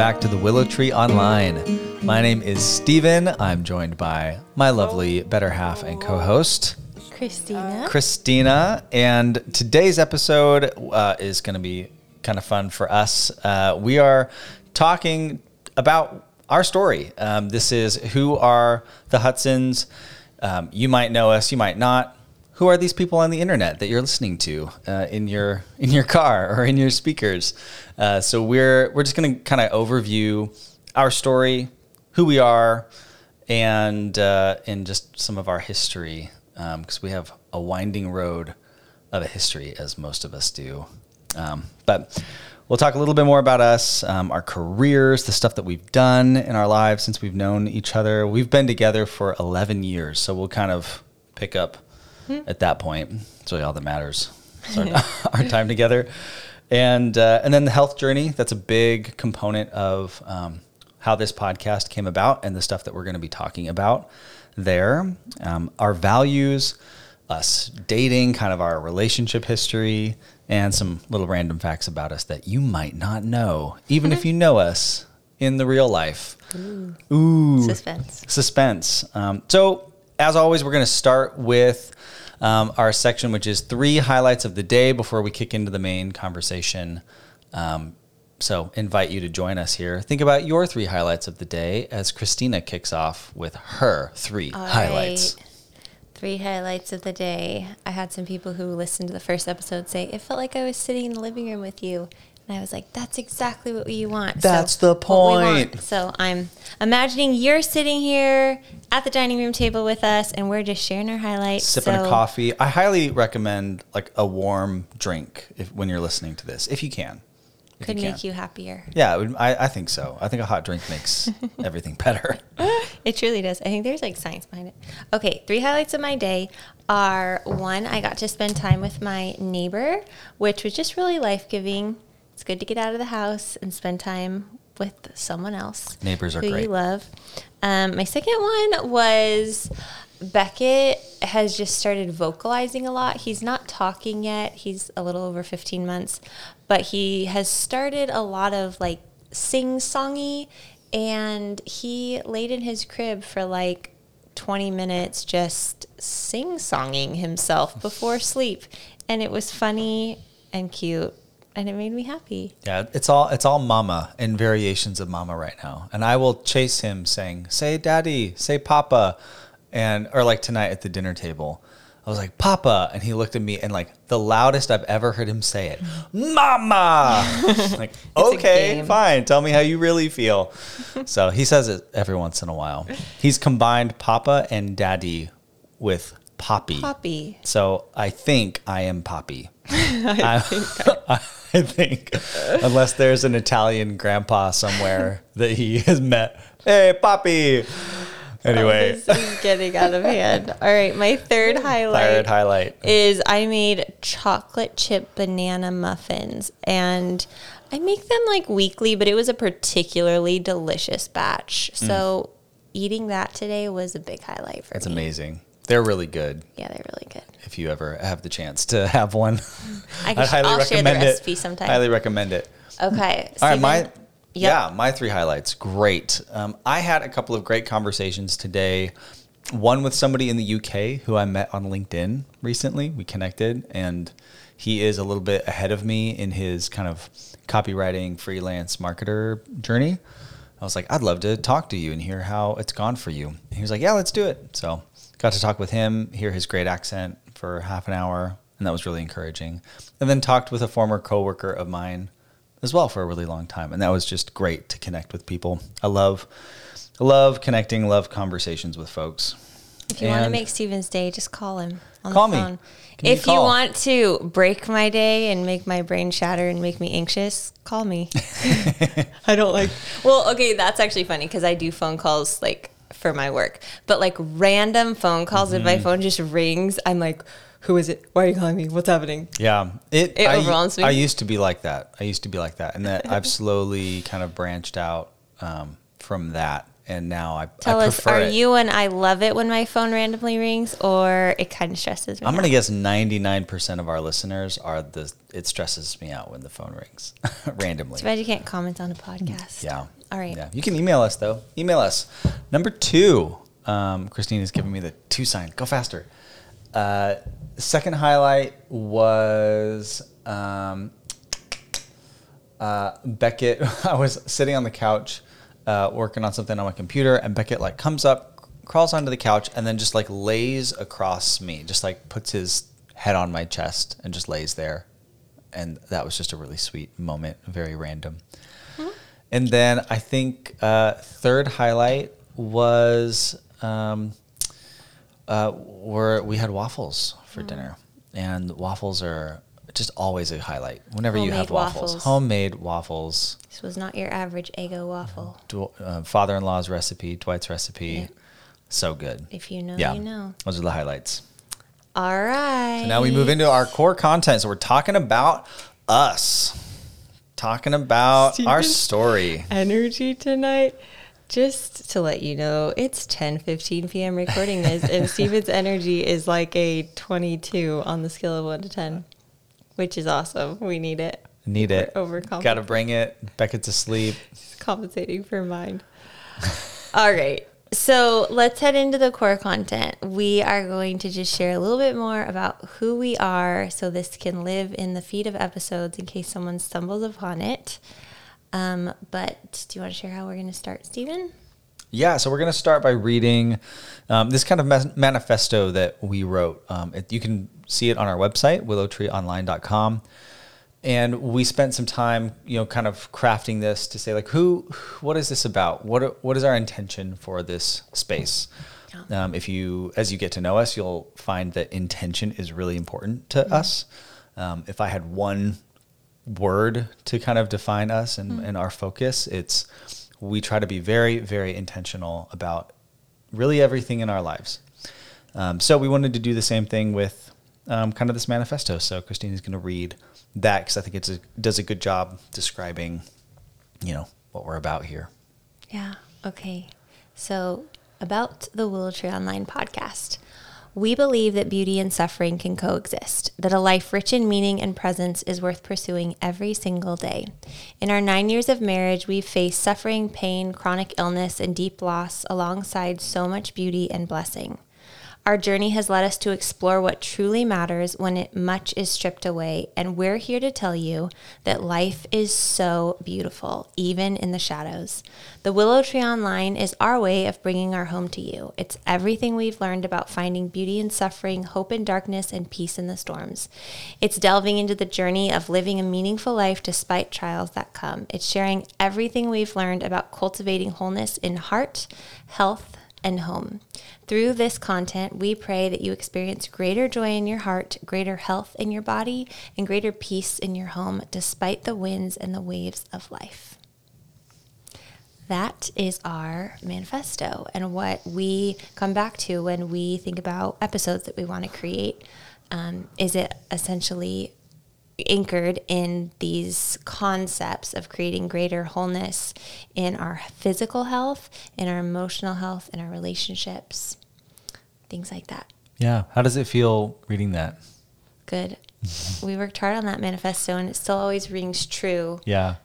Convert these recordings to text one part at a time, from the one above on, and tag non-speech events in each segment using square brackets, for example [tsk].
back to the Willow Tree Online. My name is Steven. I'm joined by my lovely better half and co host, Christina. Christina. And today's episode uh, is going to be kind of fun for us. Uh, we are talking about our story. Um, this is Who Are the Hutsons? Um, you might know us, you might not who are these people on the internet that you're listening to uh, in your in your car or in your speakers? Uh, so we're we're just going to kind of overview our story, who we are, and uh, and just some of our history because um, we have a winding road of a history, as most of us do. Um, but we'll talk a little bit more about us, um, our careers, the stuff that we've done in our lives since we've known each other. We've been together for 11 years, so we'll kind of pick up mm-hmm. at that point. It's really all that matters. Our, [laughs] our, time together, and uh, and then the health journey. That's a big component of um, how this podcast came about, and the stuff that we're going to be talking about there. Um, our values, us dating, kind of our relationship history, and some little random facts about us that you might not know, even if you know us in the real life. Ooh. Ooh. Suspense. Suspense. Um, so, as always, we're going to start with um, our section, which is three highlights of the day before we kick into the main conversation. Um, so, invite you to join us here. Think about your three highlights of the day as Christina kicks off with her three All highlights. Right. Three highlights of the day. I had some people who listened to the first episode say, It felt like I was sitting in the living room with you. And I was like, that's exactly what you want. That's so, the point. So I'm imagining you're sitting here at the dining room table with us and we're just sharing our highlights. Sipping so. a coffee. I highly recommend like a warm drink if, when you're listening to this, if you can. If Could you make you happier. Yeah, would, I, I think so. I think a hot drink makes [laughs] everything better. [laughs] it truly does. I think there's like science behind it. Okay, three highlights of my day are one, I got to spend time with my neighbor, which was just really life giving it's good to get out of the house and spend time with someone else. Neighbors are who great. you love. Um, my second one was Beckett has just started vocalizing a lot. He's not talking yet. He's a little over 15 months, but he has started a lot of like sing songy and he laid in his crib for like 20 minutes just sing songing himself before sleep. And it was funny and cute and it made me happy. Yeah, it's all it's all mama and variations of mama right now. And I will chase him saying, "Say daddy, say papa." And or like tonight at the dinner table, I was like, "Papa." And he looked at me and like the loudest I've ever heard him say it, mm-hmm. "Mama." [laughs] like, "Okay, fine. Tell me how you really feel." [laughs] so, he says it every once in a while. He's combined papa and daddy with Poppy. Poppy. So I think I am Poppy. [laughs] I, think I, [laughs] I think, unless there's an Italian grandpa somewhere that he has met. Hey, Poppy. Anyway, oh, this is getting out of hand. All right, my third highlight. Third highlight is I made chocolate chip banana muffins, and I make them like weekly, but it was a particularly delicious batch. Mm. So eating that today was a big highlight for That's me. It's amazing. They're really good. Yeah, they're really good. If you ever have the chance to [laughs] have one, [laughs] I would highly I'll recommend share the recipe it. sometime. Highly recommend it. Okay. All right, my yep. yeah, my three highlights. Great. Um, I had a couple of great conversations today. One with somebody in the UK who I met on LinkedIn recently. We connected, and he is a little bit ahead of me in his kind of copywriting freelance marketer journey. I was like, I'd love to talk to you and hear how it's gone for you. And he was like, Yeah, let's do it. So got to talk with him, hear his great accent for half an hour, and that was really encouraging. And then talked with a former coworker of mine as well for a really long time, and that was just great to connect with people. I love, I love connecting, love conversations with folks. If you and want to make Steven's day, just call him on call the phone. Me. if you, you, want to break my day and make my brain shatter and make me anxious, call me. [laughs] I don't like. Well, okay, that's actually funny because I do phone calls like for my work. But like random phone calls, mm-hmm. if my mm-hmm. phone just rings, I'm like, who is it? Why are you calling me? What's happening? Yeah, it, it overwhelms I, me. I used to be like that. I used to be like that, and that I've [laughs] slowly kind of branched out um, from that and now I, Tell I us, prefer are it. you and I love it when my phone randomly rings, or it kind of stresses me? I'm out? gonna guess 99% of our listeners are the. It stresses me out when the phone rings [laughs] randomly. Too bad you can't comment on a podcast. Yeah. All right. Yeah. You can email us though. Email us. Number two. Um, Christine is giving me the two sign. Go faster. Uh, second highlight was um, [tsk] uh, Beckett. [laughs] I was sitting on the couch uh, working on something on my computer, and Beckett like comes up, crawls onto the couch, and then just like lays across me, just like puts his head on my chest and just lays there. And that was just a really sweet moment, very random. And then I think uh, third highlight was um, uh, where we had waffles for dinner, and waffles are just always a highlight whenever you have waffles. waffles. Homemade waffles. This was not your average Eggo waffle. Uh, father-in-law's recipe, Dwight's recipe, Yeah. so good. If you know, yeah, you know. those are the highlights. All right. So now we move into our core content. So we're talking about us, talking about our story. energy tonight. Just to let you know, it's 10 15 p.m. recording this, and [laughs] Steven's energy is like a 22 on the scale of 1 to 10, which is awesome. We need it. Need it. Overcompensating. Got to bring it. Beckett's asleep. compensating for mine. [laughs] All right. So let's head into the core content. We are going to just share a little bit more about who we are so this can live in the feed of episodes in case someone stumbles upon it. Um, but do you want to share how we're going to start, Stephen? Yeah, so we're going to start by reading um, this kind of mas- manifesto that we wrote. Um, it, you can see it on our website, willowtreeonline.com. And we spent some time, you know, kind of crafting this to say, like, who, what is this about? What, what is our intention for this space? Um, if you, as you get to know us, you'll find that intention is really important to us. Um, if I had one word to kind of define us and, and our focus, it's we try to be very, very intentional about really everything in our lives. Um, so we wanted to do the same thing with um, kind of this manifesto. So Christine is going to read that because I think it does a good job describing, you know, what we're about here. Yeah. Okay. So, about the Willow Tree Online podcast. We believe that beauty and suffering can coexist, that a life rich in meaning and presence is worth pursuing every single day. In our nine years of marriage, we've faced suffering, pain, chronic illness, and deep loss alongside so much beauty and blessing. Our journey has led us to explore what truly matters when it much is stripped away, and we're here to tell you that life is so beautiful, even in the shadows. The Willow Tree Online is our way of bringing our home to you. It's everything we've learned about finding beauty in suffering, hope in darkness, and peace in the storms. It's delving into the journey of living a meaningful life despite trials that come. It's sharing everything we've learned about cultivating wholeness in heart, health, and home. Through this content, we pray that you experience greater joy in your heart, greater health in your body, and greater peace in your home despite the winds and the waves of life. That is our manifesto and what we come back to when we think about episodes that we want to create. Um, is it essentially anchored in these concepts of creating greater wholeness in our physical health, in our emotional health, in our relationships, things like that. Yeah. How does it feel reading that? Good. [laughs] we worked hard on that manifesto and it still always rings true. Yeah.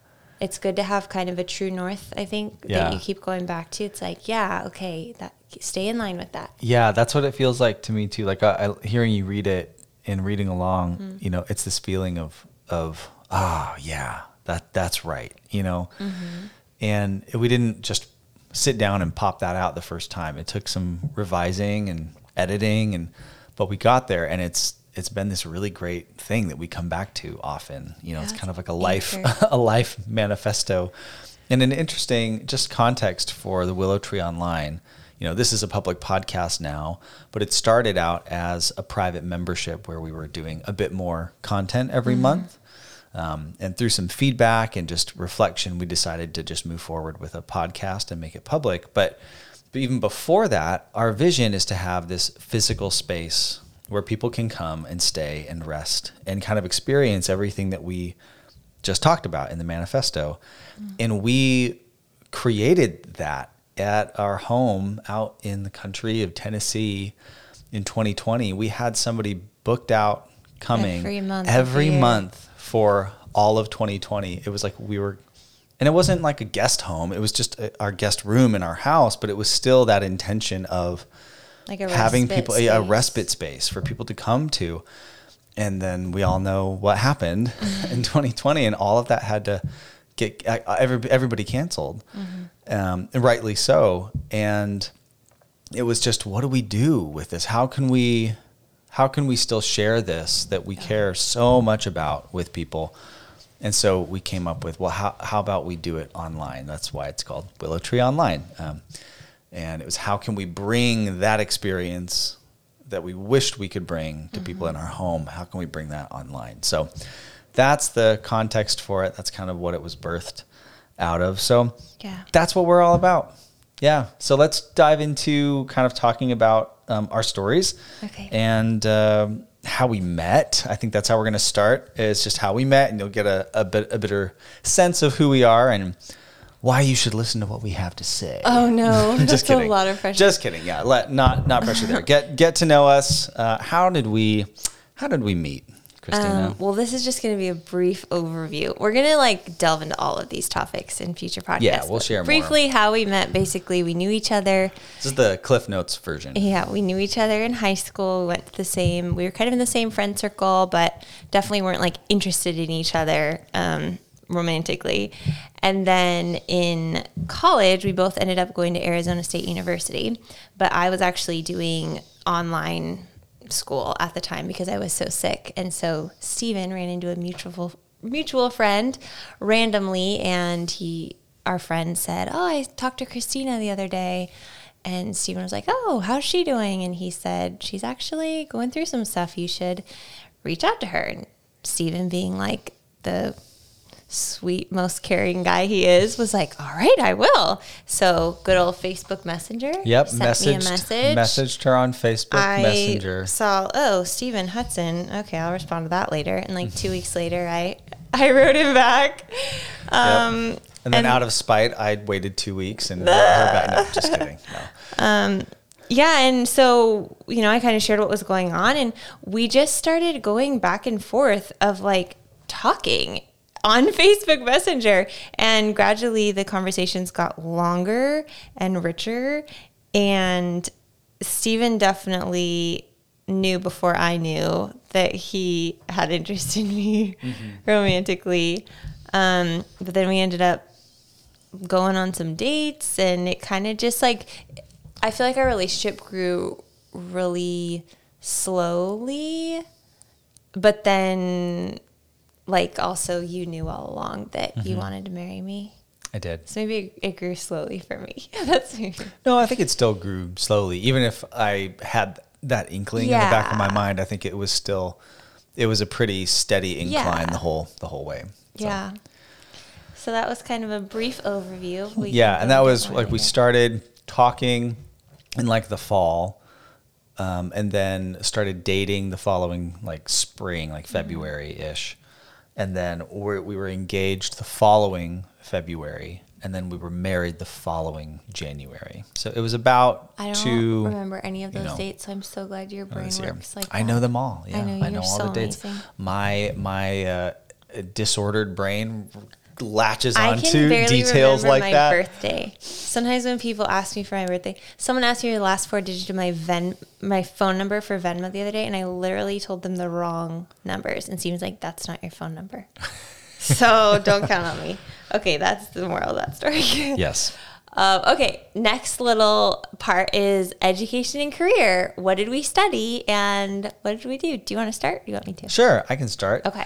It's good to have kind of a true north, I think, Yeah. that you keep going back to. It's like, yeah, okay, that stay in line with that. Yeah, that's what it feels like to me too. Like I, I, hearing you read it and reading along, Mm. you know, it's this feeling of of ah, yeah, that that's right, you know. Mm-hmm. And we didn't just sit down and pop that out the first time. It took some revising and editing, and but we got there, and it's it's been this really great thing that we come back to often. You know, it's kind of like a life [laughs] a life manifesto. And an interesting just context for the Willow Tree Online. You know, this is a public podcast now, but it started out as a private membership where we were doing a bit more content every month. Um, and through some feedback and just reflection, we decided to just move forward with a podcast and make it public. But, but even before that, our vision is to have this physical space where people can come and stay and rest and kind of experience everything that we just talked about in the manifesto. And we created that at our home out in the country of Tennessee in 2020, we had somebody booked out coming Every month every month for all of 2020. It was like we were, and it wasn't like a guest home. It was just a, our guest room in our house, but it was still that intention of Like a having people yeah, a space. respite space for people to come to. And then we all know what happened Mm-hmm. [laughs] in 2020, and all of that had to get every, everybody canceled, Mm-hmm. Um, and rightly so. And it was just, what do we do with this? How can we, how can we still share this that we care so much about with people? And so we came up with, well, how, how about we do it online? That's why it's called Willow Tree Online. Um, and it was how can we bring that experience that we wished we could bring to people in our home? How can we bring that online? So that's the context for it. That's kind of what it was birthed out of. So Yeah. that's what we're all about. Yeah. So let's dive into kind of talking about um, our stories Okay. and um, how we met. I think that's how we're going to start. Is just how we met, and you'll get a, a bit a better sense of who we are and why you should listen to what we have to say. Oh no, [laughs] [laughs] that's just a kidding. lot of pressure. Just kidding. Yeah. Let not not pressure there. [laughs] Get get to know us. Uh, how did we how did we meet, Christina? Um, well, this is just going to be a brief overview. We're going to like delve into all of these topics in future podcasts. Yeah, we'll share more. briefly how we met. Basically, we knew each other. this is the Cliff Notes version. Yeah, we knew each other in high school. We went to the same. We were kind of in the same friend circle, but definitely weren't like interested in each other um, romantically. And then in college, we both ended up going to Arizona State University, but I was actually doing online school at the time because I was so sick. And so Stephen ran into a mutual mutual friend randomly and he our friend said, "Oh, I talked to Christina the other day." And Stephen was like, "Oh, how's she doing?" And he said, "She's actually going through some stuff. You should reach out to her." And Stephen being like the sweet, most caring guy he is, was like, "All right, I will." So good old Facebook Messenger. Yep. sent me message. messaged her on Facebook I Messenger. saw, oh, Stephen Hutson. Okay, I'll respond to that later. And like two [laughs] weeks later, I I wrote him back. Um, And then and- out of spite, I waited two weeks and [laughs] wrote her back. No, just kidding. No. yeah, and so you know, I kind of shared what was going on, and we just started going back and forth of like talking on [laughs] Facebook Messenger, and gradually the conversations got longer and richer, and Stephen definitely knew before I knew that he had interest in me [laughs] romantically. Um, but then we ended up going on some dates and it kind of just like I feel like our relationship grew really slowly but then like also you knew all along that you wanted to marry me. I did. so maybe it grew slowly for me. [laughs] That's maybe No, I think it still grew slowly. Even if I had that inkling in the back of my mind, I think it was still, it was a pretty steady incline Yeah. the whole the whole way. So, yeah. So that was kind of a brief overview We yeah, and that was like we started talking in like the fall, um, and then started dating the following like spring, like February ish, and then we we were engaged the following February, and then we were married the following January. So it was about I don't two. remember any of you those know, dates so I'm so glad your brain this works like I know them all. Yeah, I know, you're all so the dates. amazing. My my uh, disordered brain latches I onto details like my that. birthday. Sometimes when people ask me for my birthday, someone asked me the last four digits of my Ven my phone number for Venmo the other day, and I literally told them the wrong numbers, and seems like that's not your phone number. [laughs] so don't count on me. Okay, that's the moral of that story. [laughs] Yes. Um, okay, next little part is education and career. What did we study, and what did we do? Do you want to start? Do you want me to? Sure, I can start. Okay.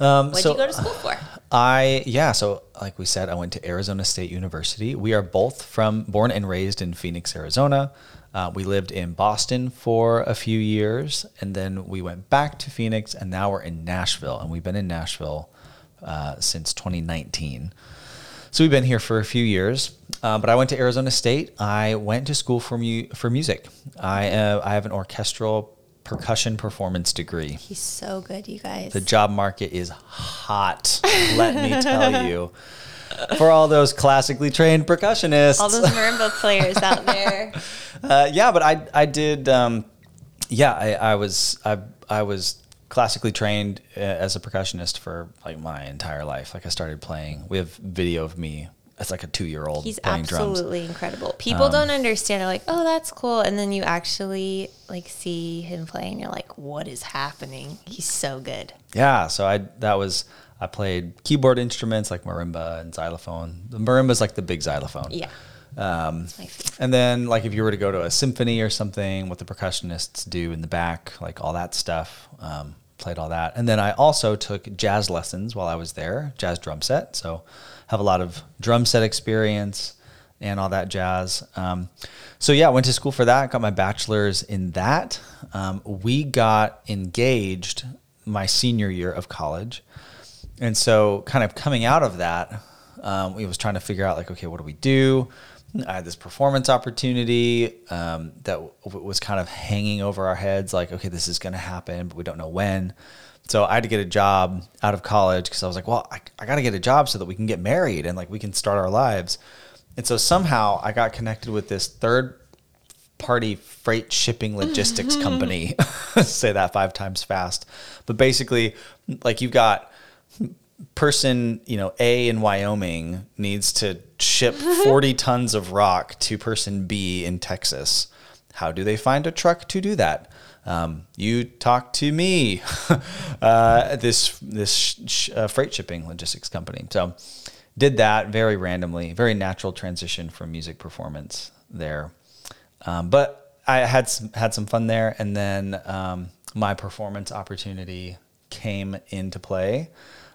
Um, What did so you go to school for? [sighs] I yeah, so like we said, I went to Arizona State University. We are both from born and raised in Phoenix, Arizona. Uh, we lived in Boston for a few years, and then we went back to Phoenix, and now we're in Nashville, and we've been in Nashville uh, since 2019. So we've been here for a few years, uh, but I went to Arizona State. I went to school for mu- for music. I uh, I have an orchestral percussion performance degree. He's so good, you guys. The job market is hot, let me tell you. [laughs] for all those classically trained percussionists. All those marimba players out [laughs] there. Uh, yeah, but I I did. Um, yeah, I, I was I I was classically trained uh, as a percussionist for like my entire life. Like I started playing. We have video of me. It's like a two year old He's playing drums. Um, absolutely incredible. People don't understand. They're like, "Oh, that's cool," and then you actually like see him play, and you're like, "What is happening?" He's so good. Yeah, so I that was I played keyboard instruments like marimba and xylophone. The marimba is like the big xylophone. Yeah. Um, It's my favorite. and then like if you were to go to a symphony or something, what the percussionists do in the back, like all that stuff, um, played all that. And then I also took jazz lessons while I was there, jazz drum set. So have a lot of drum set experience and all that jazz. Um, so yeah, went to school for that. Got my bachelor's in that. Um, we got engaged my senior year of college. And so, kind of coming out of that, um, we was trying to figure out like, okay, what do we do? I had this performance opportunity um, that w- was kind of hanging over our heads, like, okay, this is going to happen, but we don't know when. So I had to get a job out of college because I was like, well, I, I got to get a job so that we can get married and like we can start our lives. And so somehow I got connected with this third party freight shipping [laughs] logistics company. [laughs] Say that five times fast. But basically, like you've got person, you know, A in Wyoming needs to ship [laughs] 40 tons of rock to person B in Texas. How do they find a truck to do that? Um, you talk to me, [laughs] uh, this this sh- sh- uh, freight shipping logistics company. So did that very randomly, very natural transition from music performance there. Um, but I had some, had some fun there, and then um, my performance opportunity came into play,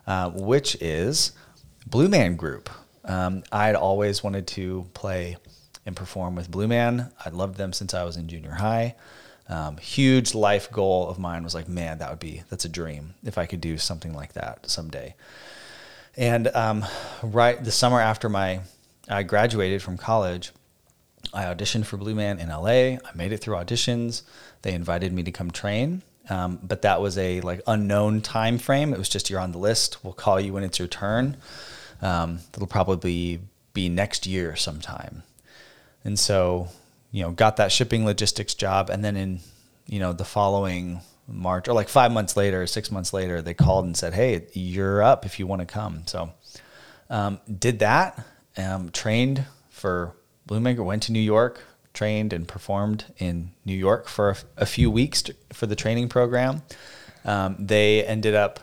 uh, which is Blue Man Group. Um, I had always wanted to play and perform with Blue Man. I loved them since I was in junior high. Um, huge life goal of mine was like, man, that would be that's a dream if I could do something like that someday. And um, right the summer after my I graduated from college, I auditioned for Blue Man in LA. I made it through auditions. They invited me to come train, um, but that was a like unknown time frame. It was just you're on the list. We'll call you when it's your turn. Um, it'll probably be next year sometime. And so, you know, got that shipping logistics job, and then in you know the following March or like five months later, six months later, they called and said, "Hey, you're up if you want to come." So, um, did that. Um, trained for Bluemaker. Went to New York, trained and performed in New York for a, a few weeks to, for the training program. Um, they ended up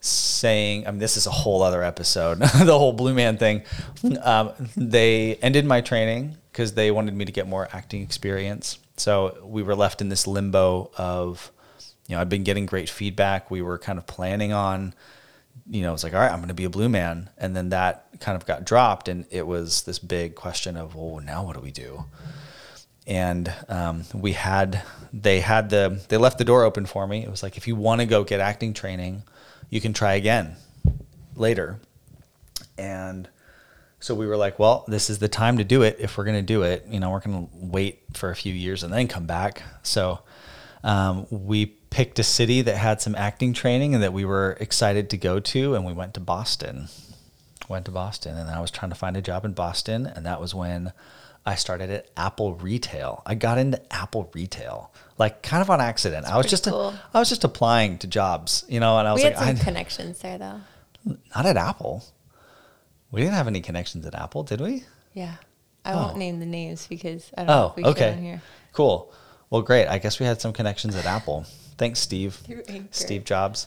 saying, I mean, this is a whole other episode, [laughs] the whole Blue Man thing. Um, they ended my training because they wanted me to get more acting experience. So we were left in this limbo of, you know, I've been getting great feedback. We were kind of planning on, you know, it's like, all right, I'm going to be a Blue Man. And then that kind of got dropped. And it was this big question of, well, now what do we do? and um, we had they had the they left the door open for me. It was like if you want to go get acting training, you can try again later. And so we were like, well, this is the time to do it if we're going to do it. You know, we're going to wait for a few years and then come back. So um, we picked a city that had some acting training and that we were excited to go to, and we went to Boston. Went to Boston, and I was trying to find a job in Boston, and that was when I started at Apple Retail. I got into Apple Retail like kind of on accident. I was just cool. I was just applying to jobs, you know, and I was We like, had some I, connections there, though. not at Apple. We didn't have any connections at Apple, did we? Yeah. I Oh. won't name the names because I don't know Oh, if we should on okay. here. Cool. Well, great. I guess we had some connections at Apple. Thanks, Steve. [laughs] Steve Jobs.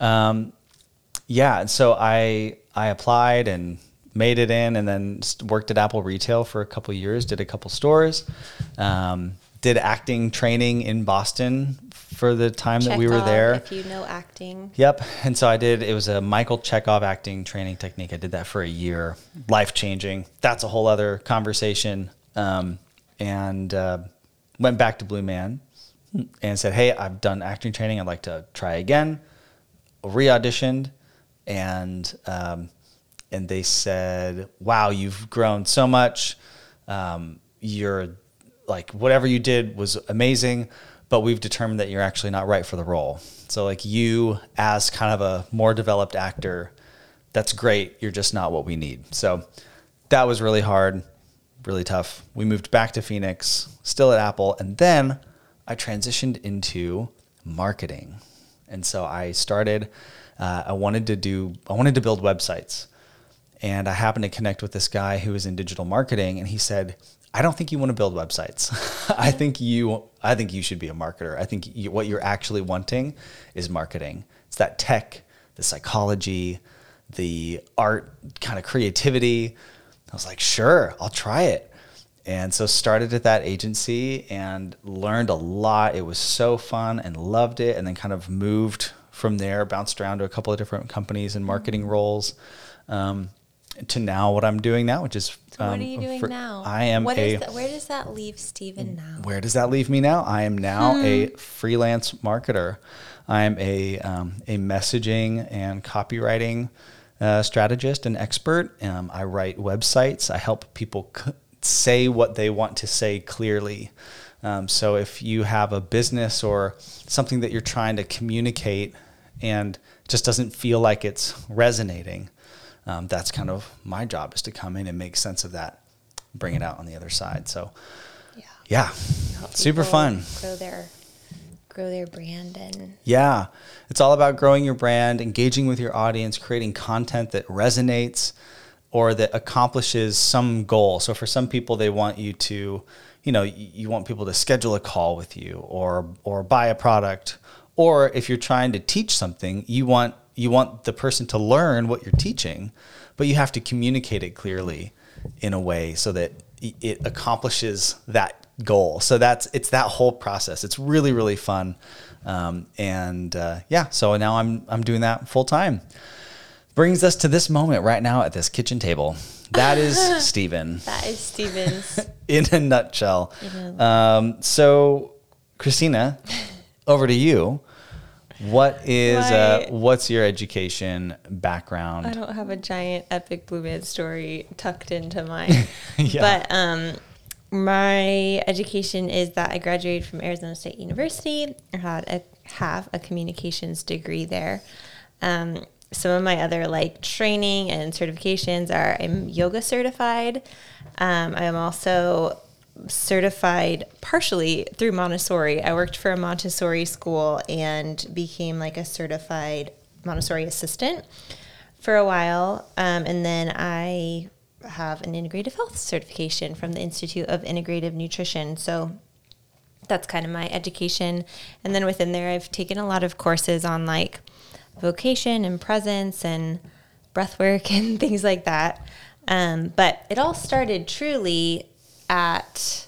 Um, yeah, and so I I applied and made it in, and then worked at Apple Retail for a couple years. Did a couple stores. Um, did acting training in Boston for the time that we were there. If you know acting. Yep. And so I did, it was a Michael Chekhov acting training technique. I did that for a year, life changing. That's a whole other conversation. Um, and uh, went back to Blue Man and said, Hey, I've done acting training. I'd like to try again. Re auditioned and, um, and they said, Wow, you've grown so much. Um, you're like, whatever you did was amazing, but we've determined that you're actually not right for the role. So, like, you, as kind of a more developed actor, that's great. You're just not what we need. So that was really hard, really tough. We moved back to Phoenix, still at Apple, and then I transitioned into marketing. And so I started, uh, I wanted to do, I wanted to build websites. And I happened to connect with this guy who was in digital marketing, and he said, I don't think you want to build websites. [laughs] I think you I think you should be a marketer. I think you, what you're actually wanting is marketing. It's that tech, the psychology, the art kind of creativity. I was like, "Sure, I'll try it." And so started at that agency and learned a lot. It was so fun and loved it and then kind of moved from there, bounced around to a couple of different companies and marketing roles. Um, to now what I'm doing now, which is So what um, are you doing for- now? I am What a that, where does that leave Steven now? where does that leave me now? I am now a Hmm. freelance marketer. I am a um, a messaging and copywriting uh, strategist and expert. Um, I write websites. I help people c- say what they want to say clearly. Um, so if you have a business or something that you're trying to communicate and just doesn't feel like it's resonating, um, that's kind of my job is to come in and make sense of that, bring it out on the other side. So Yeah. yeah, super fun. Grow their grow their brand and Yeah, it's all about growing your brand, engaging with your audience, creating content that resonates or that accomplishes some goal. So for some people, they want you to, you know, you want people to schedule a call with you or or buy a product. Or if you're trying to teach something, you want you want the person to learn what you're teaching, but you have to communicate it clearly in a way so that it accomplishes that goal. So that's it's that whole process. It's really really fun, um, and uh, yeah. So now I'm I'm doing that full time. Brings us to this moment right now at this kitchen table. That is [laughs] Stephen that is Steven's. [laughs] in a nutshell. In Um, so, Christina, over to you. What is uh, what's your education background? I don't have a giant epic Blue Man story tucked into mine. [laughs] Yeah. But um, my education is that I graduated from Arizona State University. I had a, have a communications degree there. Um, some of my other like training and certifications are I'm yoga certified. Um, I am also certified partially through Montessori. I worked for a Montessori school and became like a certified Montessori assistant for a while. Um, and then I have an integrative health certification from the Institute of Integrative Nutrition. So that's kind of my education. And then within there, I've taken a lot of courses on like vocation and presence and breath work [laughs] and things like that. Um, but it all started truly at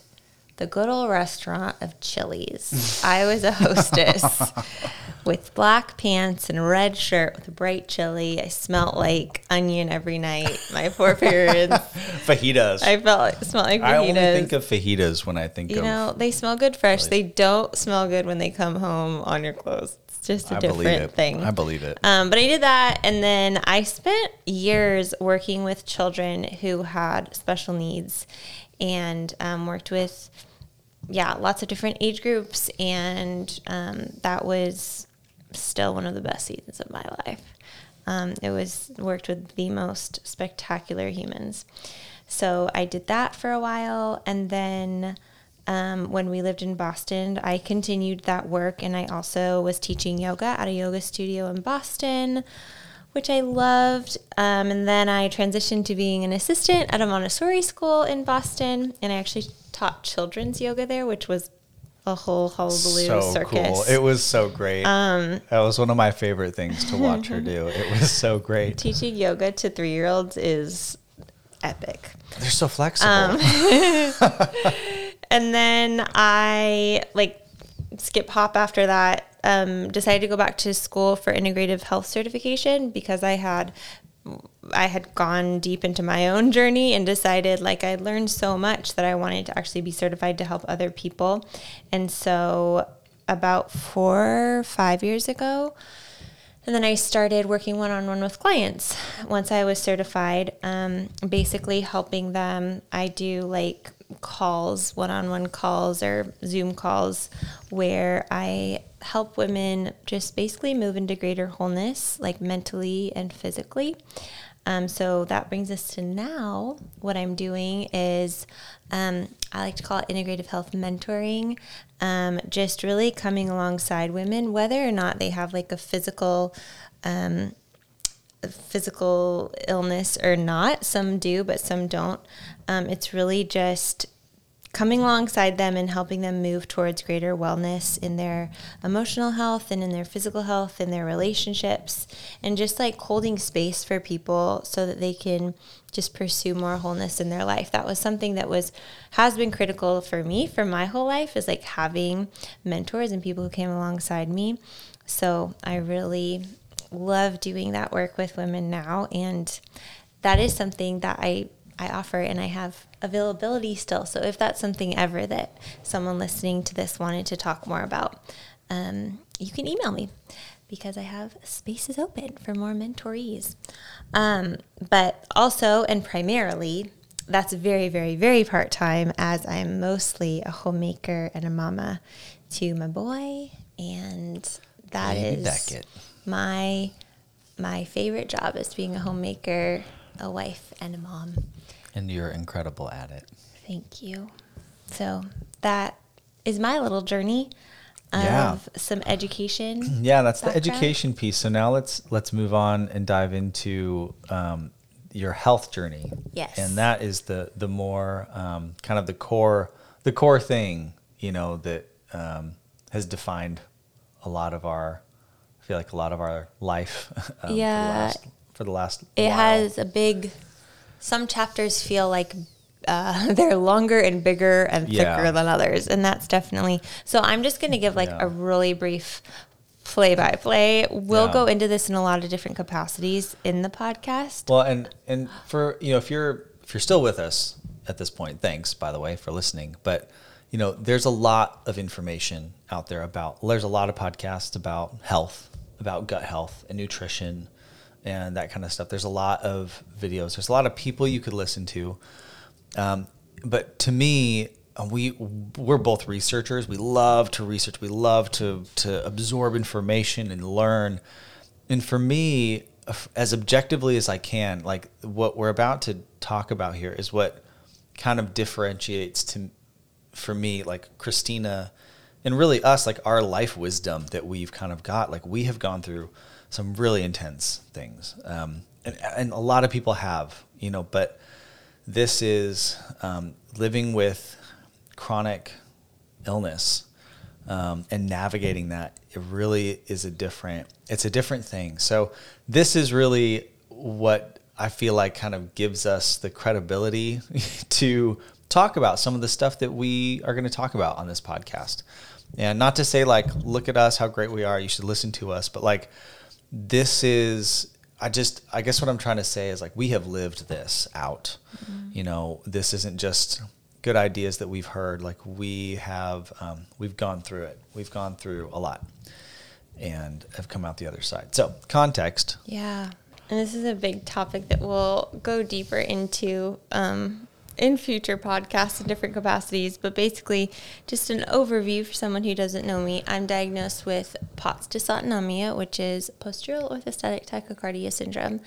the good old restaurant of Chili's. I was a hostess [laughs] with black pants and a red shirt with a bright chili. I smelt like onion every night. My poor [laughs] parents. fajitas. I felt like smelled like fajitas. I only think of fajitas when I think You of. know, they smell good fresh. They don't smell good when they come home on your clothes. It's just a I different thing. I believe it. Um, but I did that, and then I spent years working with children who had special needs, and um, worked with, yeah, lots of different age groups, and um, that was still one of the best seasons of my life. Um, it was worked with the most spectacular humans. So I did that for a while, and then um, when we lived in Boston, I continued that work, and I also was teaching yoga at a yoga studio in Boston, which I loved. Um, and then I transitioned to being an assistant at a Montessori school in Boston, and I actually taught children's yoga there, which was a whole hullabaloo so circus. cool. It was so great. Um, that was one of my favorite things to watch her [laughs] do. It was so great. Teaching yoga to three year olds is epic. They're so flexible. Um, [laughs] And then I like skip hop after that. Um, decided to go back to school for integrative health certification because I had I had gone deep into my own journey and decided like I learned so much that I wanted to actually be certified to help other people. And so about four, five years ago, and then I started working one on one with clients once I was certified, um, basically helping them. I do like calls, one on one calls or Zoom calls, where I help women just basically move into greater wholeness, like mentally and physically. Um, so that brings us to now. What I'm doing is um, I like to call it integrative health mentoring, um, just really coming alongside women, whether or not they have like a physical. Um, physical illness or not. Some do, but some don't. Um, it's really just coming alongside them and helping them move towards greater wellness in their emotional health and in their physical health and their relationships and just like holding space for people so that they can just pursue more wholeness in their life. That was something that was has been critical for me for my whole life is like having mentors and people who came alongside me. So i really love doing that work with women now and that is something that i I offer and I have availability still. So if that's something ever that someone listening to this wanted to talk more about, um, you can email me because I have spaces open for more mentorees. Um, but also and primarily, that's very, very, very part time as I'm mostly a homemaker and a mama to my boy, and that Baby is Beckett. my my favorite job is being a homemaker, a wife, and a mom. And you're incredible at it. Thank you. So that is my little journey of yeah. some education. [clears throat] Yeah, that's background. the education piece. So now let's let's move on and dive into um, your health journey. Yes, and that is the the more um, kind of the core the core thing you know that um, has defined a lot of our I feel like a lot of our life. [laughs] Um, yeah, for the last, for the last it while. has a big some chapters feel like uh, [laughs] they're longer and bigger and thicker yeah. than others, and that's definitely. So I'm just going to give like yeah. a really brief play by play. We'll yeah. go into this in a lot of different capacities in the podcast. Well, and and for you know if you're if you're still with us at this point, thanks by the way for listening. But you know there's a lot of information out there about. There's a lot of podcasts about health, about gut health and nutrition and that kind of stuff. There's a lot of videos. There's a lot of people you could listen to. Um, but to me, uh, we we're both researchers. We love to research. We love to to absorb information and learn. And for me, as objectively as I can, like what we're about to talk about here is what kind of differentiates to for me like Christina and really us like our life wisdom that we've kind of got like we have gone through some really intense things, um, and, and, a lot of people have, you know. But this is um, living with chronic illness um, and navigating that. It really is a different. It's a different thing. So this is really what I feel like kind of gives us the credibility [laughs] to talk about some of the stuff that we are going to talk about on this podcast. And not to say like, look at us, how great we are. You should listen to us, but like this is I just I guess what I'm trying to say is like we have lived this out. Mm-hmm. You know, this isn't just good ideas that we've heard. Like we have um, we've gone through it. We've gone through a lot and have come out the other side. So context. Yeah. And this is a big topic that we'll go deeper into um, in future podcasts in different capacities, but basically, just an overview for someone who doesn't know me. I'm diagnosed with POTS dysautonomia, which is postural orthostatic tachycardia syndrome.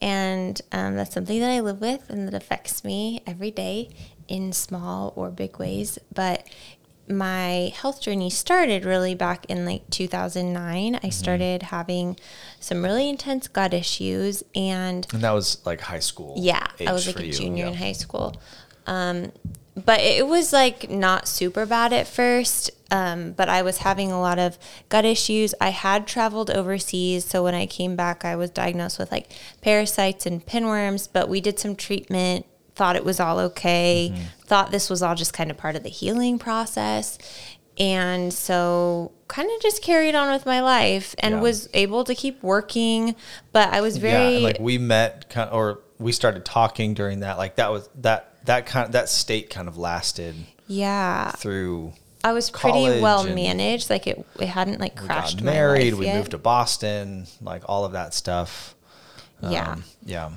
And um, that's something that I live with and that affects me every day in small or big ways. But my health journey started really back in like 2009. I mm-hmm. started having some really intense gut issues, and and that was like high school. Yeah, I was like a you. junior yeah. in high school. Um, but it was like not super bad at first. Um, but I was having a lot of gut issues. I had traveled overseas, so when I came back, I was diagnosed with like parasites and pinworms. But we did some treatment thought it was all okay, mm-hmm. thought this was all just kind of part of the healing process. And so kind of just carried on with my life and yeah. was able to keep working, but I was very yeah, like we met or we started talking during that like that was that that kind of, that state kind of lasted yeah through I was pretty well managed like it it hadn't like crashed we got married we yet. moved to Boston like all of that stuff um, yeah yeah,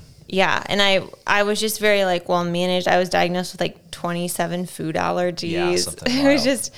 and I I was just very like well managed. I was diagnosed with like 27 food allergies. something [laughs] it was just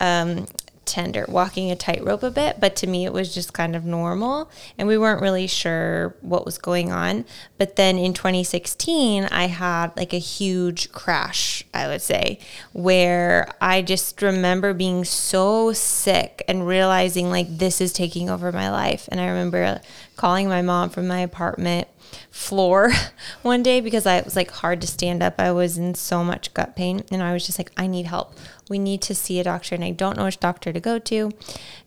um, tender, walking a tightrope a bit. But to me, it was just kind of normal, and we weren't really sure what was going on. But then in 2016, I had like a huge crash. I would say where I just remember being so sick and realizing like this is taking over my life. And I remember calling my mom from my apartment floor [laughs] one day because I was like hard to stand up. I was in so much gut pain and I was just like, I need help. We need to see a doctor and I don't know which doctor to go to.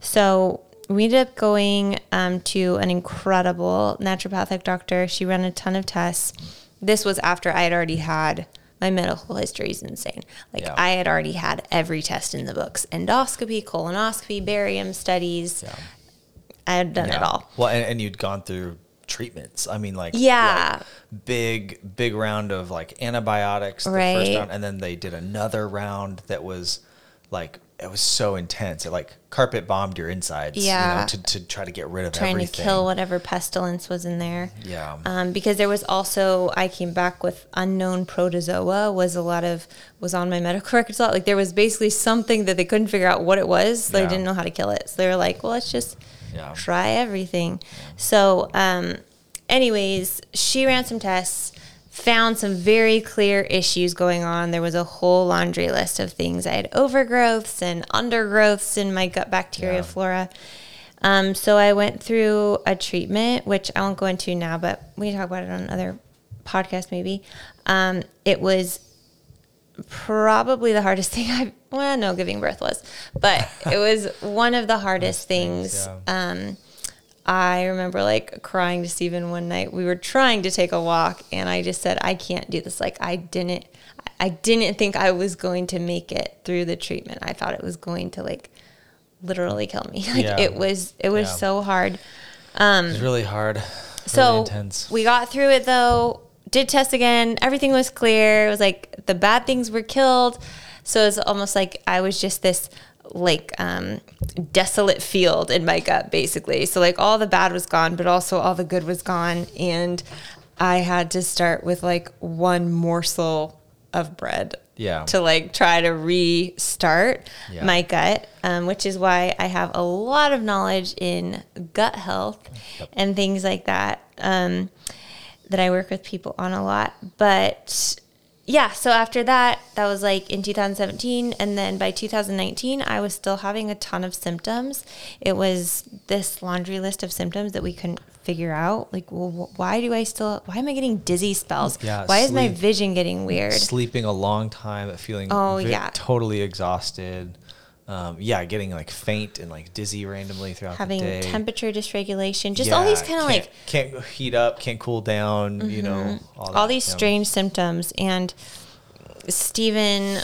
So we ended up going um, to an incredible naturopathic doctor. She ran a ton of tests. This was after I had already had my medical history is insane. Like Yeah. I had already had every test in the books: endoscopy, colonoscopy, barium studies. I had done it all. Well, and, and you'd gone through treatments. I mean, like Yeah. like big big round of like antibiotics the first Right. round, and then they did another round that was like it was so intense. It like carpet bombed your insides. you know, Yeah. to, to try to get rid of trying everything. to kill whatever pestilence was in there. Yeah. Um, because there was also I came back with unknown protozoa was a lot of was on my medical [laughs] records a lot. Like there was basically something that they couldn't figure out what it was. So Yeah. They didn't know how to kill it. So they were like, well, let's just Yeah. try everything. So, um, anyways, she ran some tests, found some very clear issues going on. There was a whole laundry list of things. I had overgrowths and undergrowths in my gut bacteria Yeah. flora. Um, so I went through a treatment, which I won't go into now, but we can talk about it on another podcast maybe. Um, it was probably the hardest [laughs] thing I've well, no, giving birth was, but it was one of the [laughs] hardest things. things, Um, I remember like crying to Stephen one night. We were trying to take a walk, and I just said, "I can't do this." Like I didn't, I didn't think I was going to make it through the treatment. I thought it was going to like literally kill me. [laughs] Like Yeah. it was, it was Yeah. so hard. it was really hard. Really So intense. we got through it though. Did test again. Everything was clear. It was like the bad things were killed. So it's almost like I was just this like um, desolate field in my gut, basically. So like all the bad was gone, but also all the good was gone, and I had to start with like one morsel of bread. Yeah. To like try to restart Yeah. my gut, um, which is why I have a lot of knowledge in gut health and things like that um, that I work with people on a lot. But yeah, so after that, that was like in 2017. And then by 2019, I was still having a ton of symptoms. It was this laundry list of symptoms that we couldn't figure out. Like, well, why do I still, why am I getting dizzy spells? Yeah, why is my vision getting weird? Sleeping a long time, feeling Oh, ve- yeah. totally exhausted. Um, yeah, getting like faint and like dizzy randomly throughout Having the day. Having temperature dysregulation, just all these kind of like can't heat up, can't cool down. You know, all, all these yeah. strange symptoms and Stephen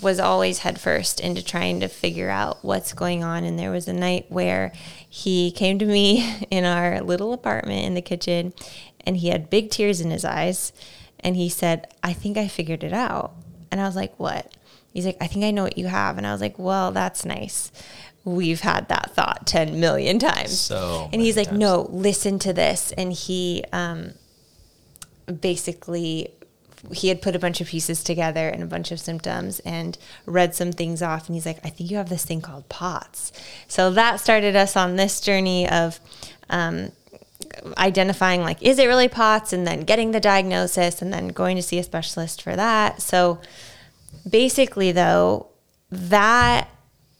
was always headfirst into trying to figure out what's going on and there was a night where he came to me [laughs] in our little apartment in the kitchen and he had big tears in his eyes and he said I think I figured it out and I was like what he's like I think I know what you have. And I was like well that's nice. We've had that thought 10 million times. So and he's like times. no listen to this. And he um basically he had put a bunch of pieces together and a bunch of symptoms and read some things off. And he's like i think you have this thing called POTS. So that started us on this journey of um, identifying like is it really POTS? And then getting the diagnosis and then going to see a specialist for that. So basically though that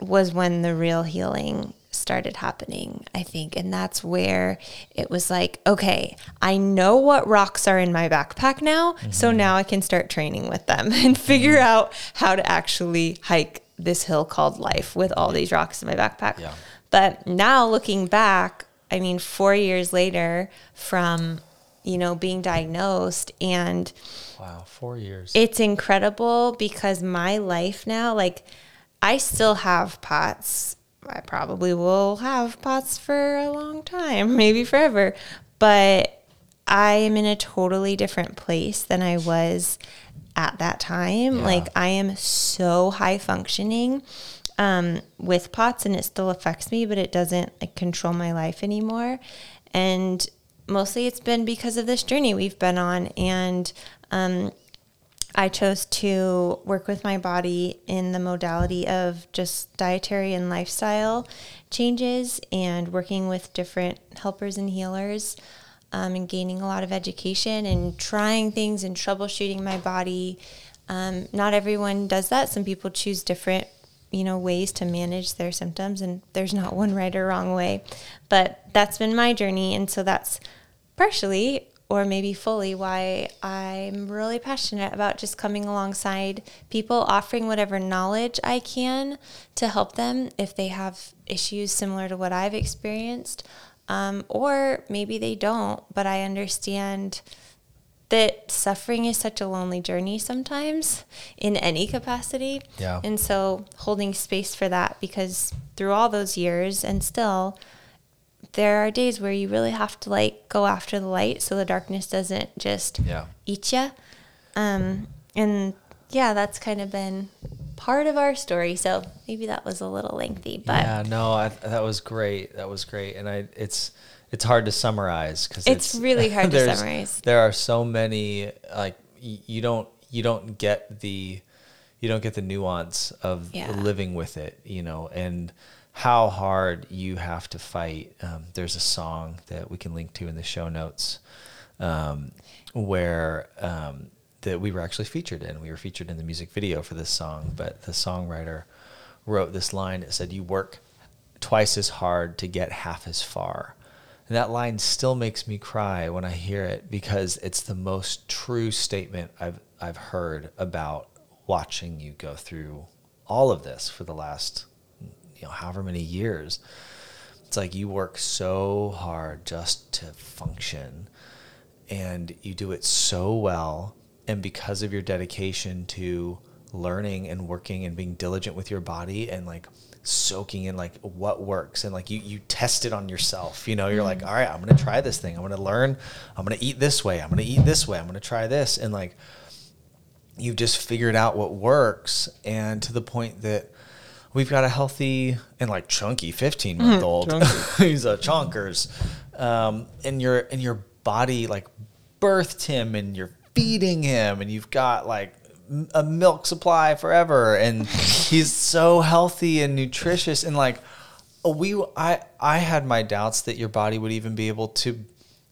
was when the real healing started happening i think. And that's where it was like okay i know what rocks are in my backpack now so mm-hmm. now i can start training with them [laughs] and figure mm-hmm. out how to actually hike this hill called life with all these rocks in my backpack. Yeah. but now looking back i mean 4 years later from you know being diagnosed and Wow, four years. it's incredible because my life now, like, I still have POTS. I probably will have POTS for a long time, [laughs] maybe forever. But I am in a totally different place than I was at that time. Yeah. Like, I am so high functioning um, with POTS, and it still affects me, but it doesn't like control my life anymore. And mostly it's been because of this journey we've been on. And um, I chose to work with my body in the modality of just dietary and lifestyle changes and working with different helpers and healers um, and gaining a lot of education and trying things and troubleshooting my body. Um, not everyone does that. Some people choose different you know ways to manage their symptoms and there's not one right or wrong way but that's been my journey and so that's partially or maybe fully why I'm really passionate about just coming alongside people, offering whatever knowledge I can to help them if they have issues similar to what I've experienced. Um, or maybe they don't, but I understand that suffering is such a lonely journey sometimes in any capacity. Yeah. And so holding space for that because through all those years and still, there are days where you really have to like go after the light so the darkness doesn't just Yeah. eat you. Um, and yeah, that's kind of been part of our story. So maybe that was a little lengthy, but yeah, no, I, that was great. That was great, and I it's it's hard to summarize because It's really hard [laughs] to summarize. There are so many like y- you don't you don't get the you don't get the nuance of Yeah. living with it, you know, and how hard you have to fight. Um, there's a song that we can link to in the show notes um, where um, that we were actually featured in. We were featured in the music video for this song, but the songwriter wrote this line. that said, "You work twice as hard to get half as far." And that line still makes me cry when I hear it because it's the most true statement I've I've heard about watching you go through all of this for the last you know however many years. It's like you work so hard just to function and you do it so well. And because of your dedication to learning and working and being diligent with your body and like soaking in like what works and like you you test it on yourself you know you're like mm-hmm. all right i'm gonna try this thing. I'm gonna learn. I'm gonna eat this way. I'm gonna eat this way. I'm gonna try this. And like you've just figured out what works and to the point that we've got a healthy and like chunky 15 month old he's [laughs] a chonkers. Um, and your and your body like birthed him and you're feeding him and you've got like a milk supply forever and [laughs] he's so healthy and nutritious and like we I I had my doubts that your body would even be able to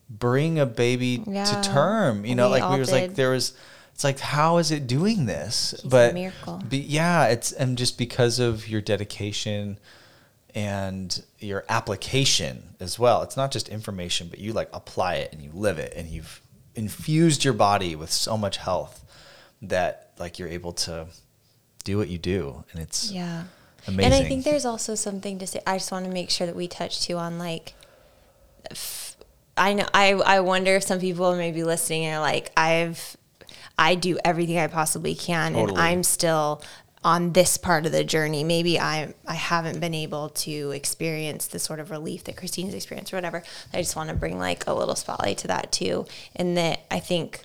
bring a baby Yeah, to term you know like we was like there was it's like how is it doing this He's a but miracle. be, yeah it's and just because of your dedication and your application as well it's not just information but you like apply it and you live it and you've infused your body with so much health that like you're able to do what you do and it's yeah. amazing And I think there's also something to say. I just want to make sure that we touch too on like. f- I know. I I wonder if some people may be listening and are like, I've, I do everything I possibly can, and I'm still on this part of the journey. Maybe I I haven't been able to experience the sort of relief that Christina's experienced or whatever. I just want to bring like a little spotlight to that too, and that I think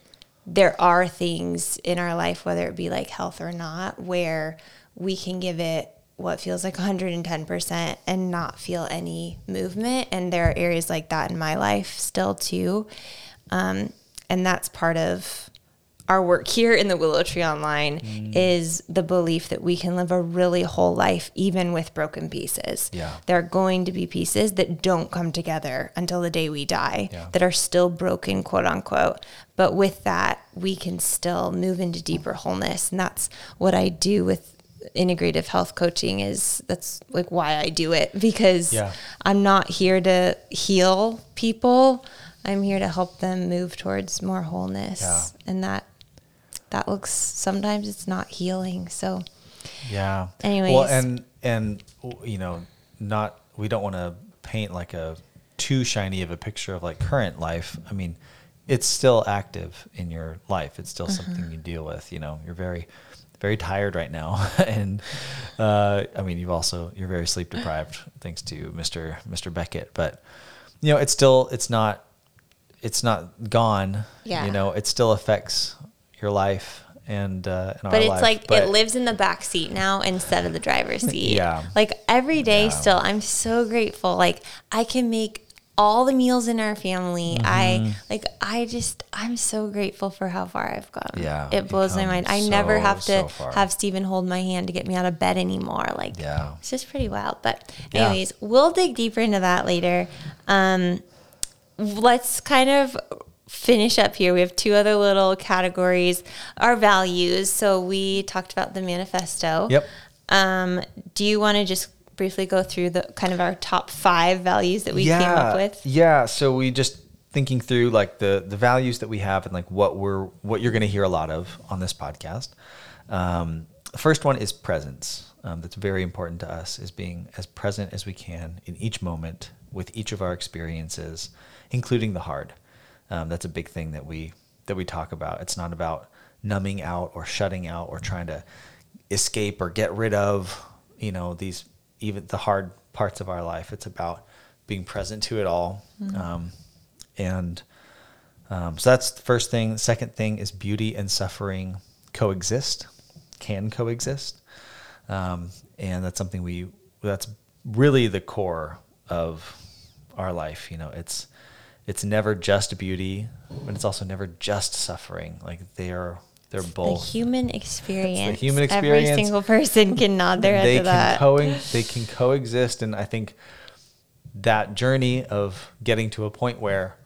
there are things in our life, whether it be like health or not, where we can give it what feels like 110% and not feel any movement. And there are areas like that in my life still too. Um, and that's part of our work here in the Willow Tree Online mm. is the belief that we can live a really whole life even with broken pieces. Yeah. There are going to be pieces that don't come together until the day we die Yeah. that are still broken, quote unquote. But with that, we can still move into deeper wholeness. And that's what I do with integrative health coaching is that's like why I do it because Yeah. I'm not here to heal people. I'm here to help them move towards more wholeness. Yeah. And that that looks sometimes it's not healing. So Yeah. Anyways. Well, and and you know, not we don't want to paint like a too shiny of a picture of like current life. I mean, it's still active in your life. It's still something you deal with. You know, you're very very tired right now, [laughs] and uh, I mean, you've also you're very sleep deprived thanks to Mister Mister Beckett. But you know, it's still it's not it's not gone. Yeah. You know, it still affects your life and uh, but it's life. like But- it lives in the back seat now instead of the driver's [laughs] seat. Yeah. Like every day Yeah. still I'm so grateful. Like I can make all the meals in our family. Mm-hmm. I like I just I'm so grateful for how far I've gone. Yeah, It blows my mind. come I never have to so have Steven hold my hand to get me out of bed anymore. Like Yeah. it's just pretty wild. But Yeah. anyways, we'll dig deeper into that later. Um let's kind of finish up here. We have two other little categories. Our values. So we talked about the manifesto. Yep. Um, do you want to just briefly go through the kind of our top five values that we came up with? Yeah. So we just thinking through like the the values that we have and like what we're what you're going to hear a lot of on this podcast. Um, the first one is presence. Um, that's very important to us is being as present as we can in each moment with each of our experiences, including the hard. Um, that's a big thing that we that we talk about. It's not about numbing out or shutting out or trying to escape or get rid of you know these even the hard parts of our life. It's about being present to it all, um, and um, so that's the first thing. The second thing is beauty and suffering coexist, can coexist, um, and that's something we that's really the core of our life. You know, it's it's never just beauty, but it's also never just suffering. Like they are they're both The human experience. the human experience. Every single person can nod their head they to can that. co- they can coexist, and I think that journey of getting to a point where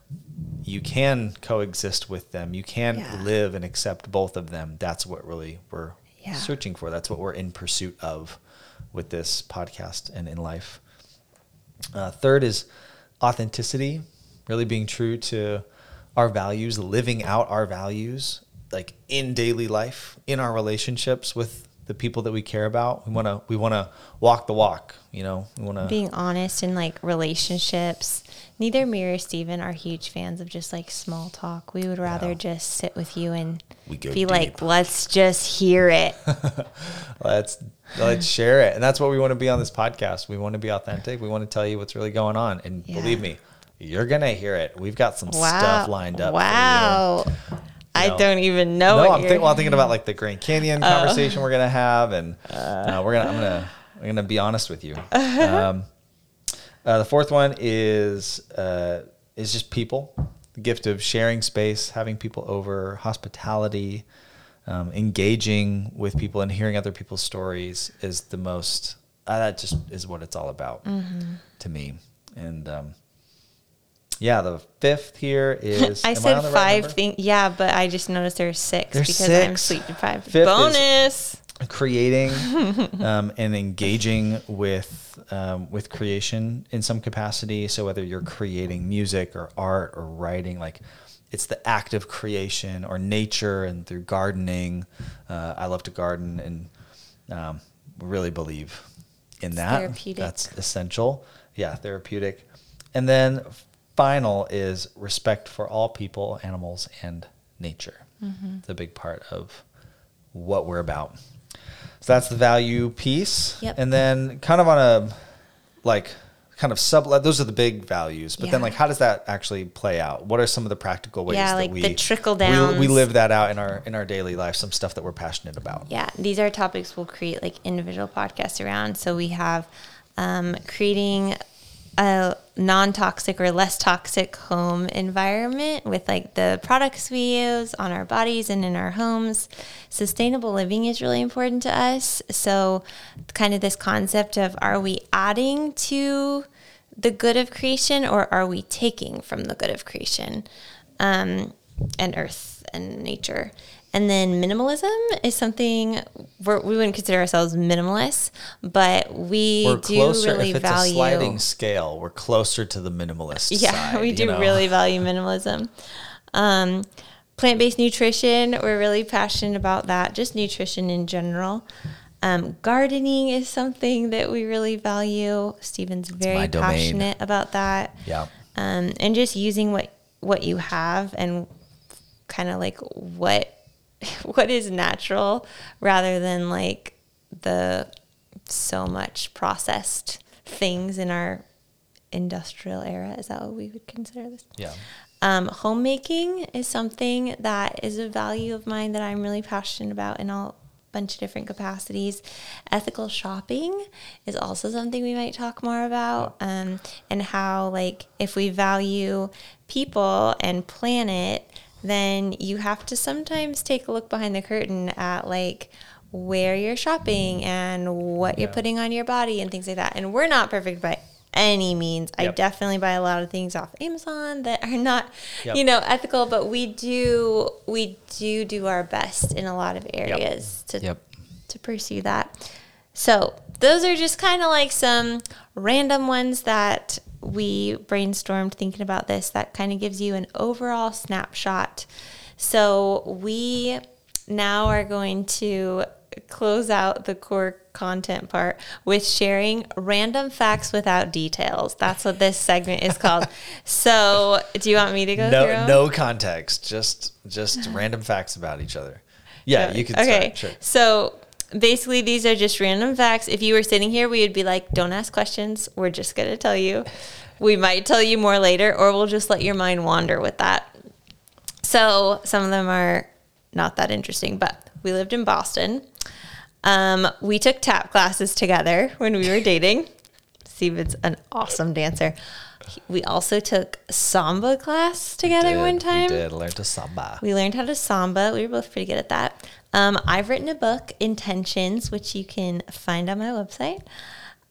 you can coexist with them, you can Yeah. live and accept both of them. That's what really we're Yeah. searching for. That's what we're in pursuit of with this podcast and in life. Uh, third is authenticity, really being true to our values, living out our values, like in daily life, in our relationships with the people that we care about. We want to we want to walk the walk. You know, we want to. Being honest in like relationships. Neither me or Steven are huge fans of just like small talk. We would rather just sit with you and be like, let's just hear it. [laughs] let's let's share it, and that's what we want to be on this podcast. We want to be authentic. We want to tell you what's really going on, and Yeah. believe me, you're gonna hear it. We've got some wow. stuff lined up. Wow. I don't even know. no, I'm, think, well, I'm thinking about like the Grand Canyon [laughs] conversation we're gonna have, and uh, we're gonna I'm gonna I'm gonna be honest with you. [laughs] Um, uh, the fourth one is uh, is just people, the gift of sharing space, having people over, hospitality, um, engaging with people, and hearing other people's stories is the most. Uh, that just is what it's all about to me, and. Um, yeah, the fifth here [laughs] is. I said on the right five things. Yeah, but I just noticed there's six There's because I'm sleep deprived. Fifth Bonus. creating [laughs] um, and engaging with um, with creation in some capacity. So whether you're creating music or art or writing, like it's the act of creation or nature and through gardening. Uh, I love to garden and um, really believe in that. therapeutic. That's essential. Yeah, therapeutic. And then final is respect for all people, animals, and nature. Mm-hmm. It's a big part of what we're about. So that's the value piece. Yep. And then kind of on a like kind of sub those are the big values. But then like how does that actually play out? What are some of the practical ways Yeah, that like we the trickle we, we live that out in our in our daily life, some stuff that we're passionate about. Yeah, these are topics we'll create like individual podcasts around. So we have um, creating a non-toxic or less toxic home environment with like the products we use on our bodies and in our homes. Sustainable living is really important to us. So kind of this concept of are we adding to the good of creation or are we taking from the good of creation? um, and earth and nature. And then minimalism is something we're, we wouldn't consider ourselves minimalists, but we We're do closer really if it's value. a sliding scale, we're closer to the minimalist yeah, [laughs] side, we do know? really value [laughs] minimalism. Um, plant-based nutrition, we're really passionate about that. Just nutrition in general. Um, gardening is something that we really value. Steven's very passionate about that. Yeah. um, and just using what what you have and kind of like what [laughs] what is natural rather than like the so much processed things in our industrial era is that what we would consider this Yeah. um, homemaking is something that is a value of mine that i'm really passionate about in i'll bunch of different capacities. Ethical shopping is also something we might talk more about, um, and how like if we value people and planet, then you have to sometimes take a look behind the curtain at like where you're shopping and what you're putting on your body and things like that. And we're not perfect by any means. I definitely buy a lot of things off Amazon that are not, Yep. you know, ethical, but we do we do do our best in a lot of areas to Yep. to pursue that. So, those are just kind of like some random ones that we brainstormed thinking about this that kind of gives you an overall snapshot. So, we now are going to close out the core content part with sharing random facts without details. That's what this segment is called. [laughs] so, do you want me to go through? No context. Just just random facts about each other. Yeah, you can Okay. start. Sure. So basically, these are just random facts. If you were sitting here, we would be like, don't ask questions. We're just going to tell you. We might tell you more later, or we'll just let your mind wander with that. So some of them are not that interesting, but we lived in Boston. Um, we took tap classes together when we were dating. Steven's an awesome dancer. We also took samba class together Did- one time. We did learn to samba. We learned how to samba. We were both pretty good at that. Um, I've written a book, Intentions, which you can find on my website.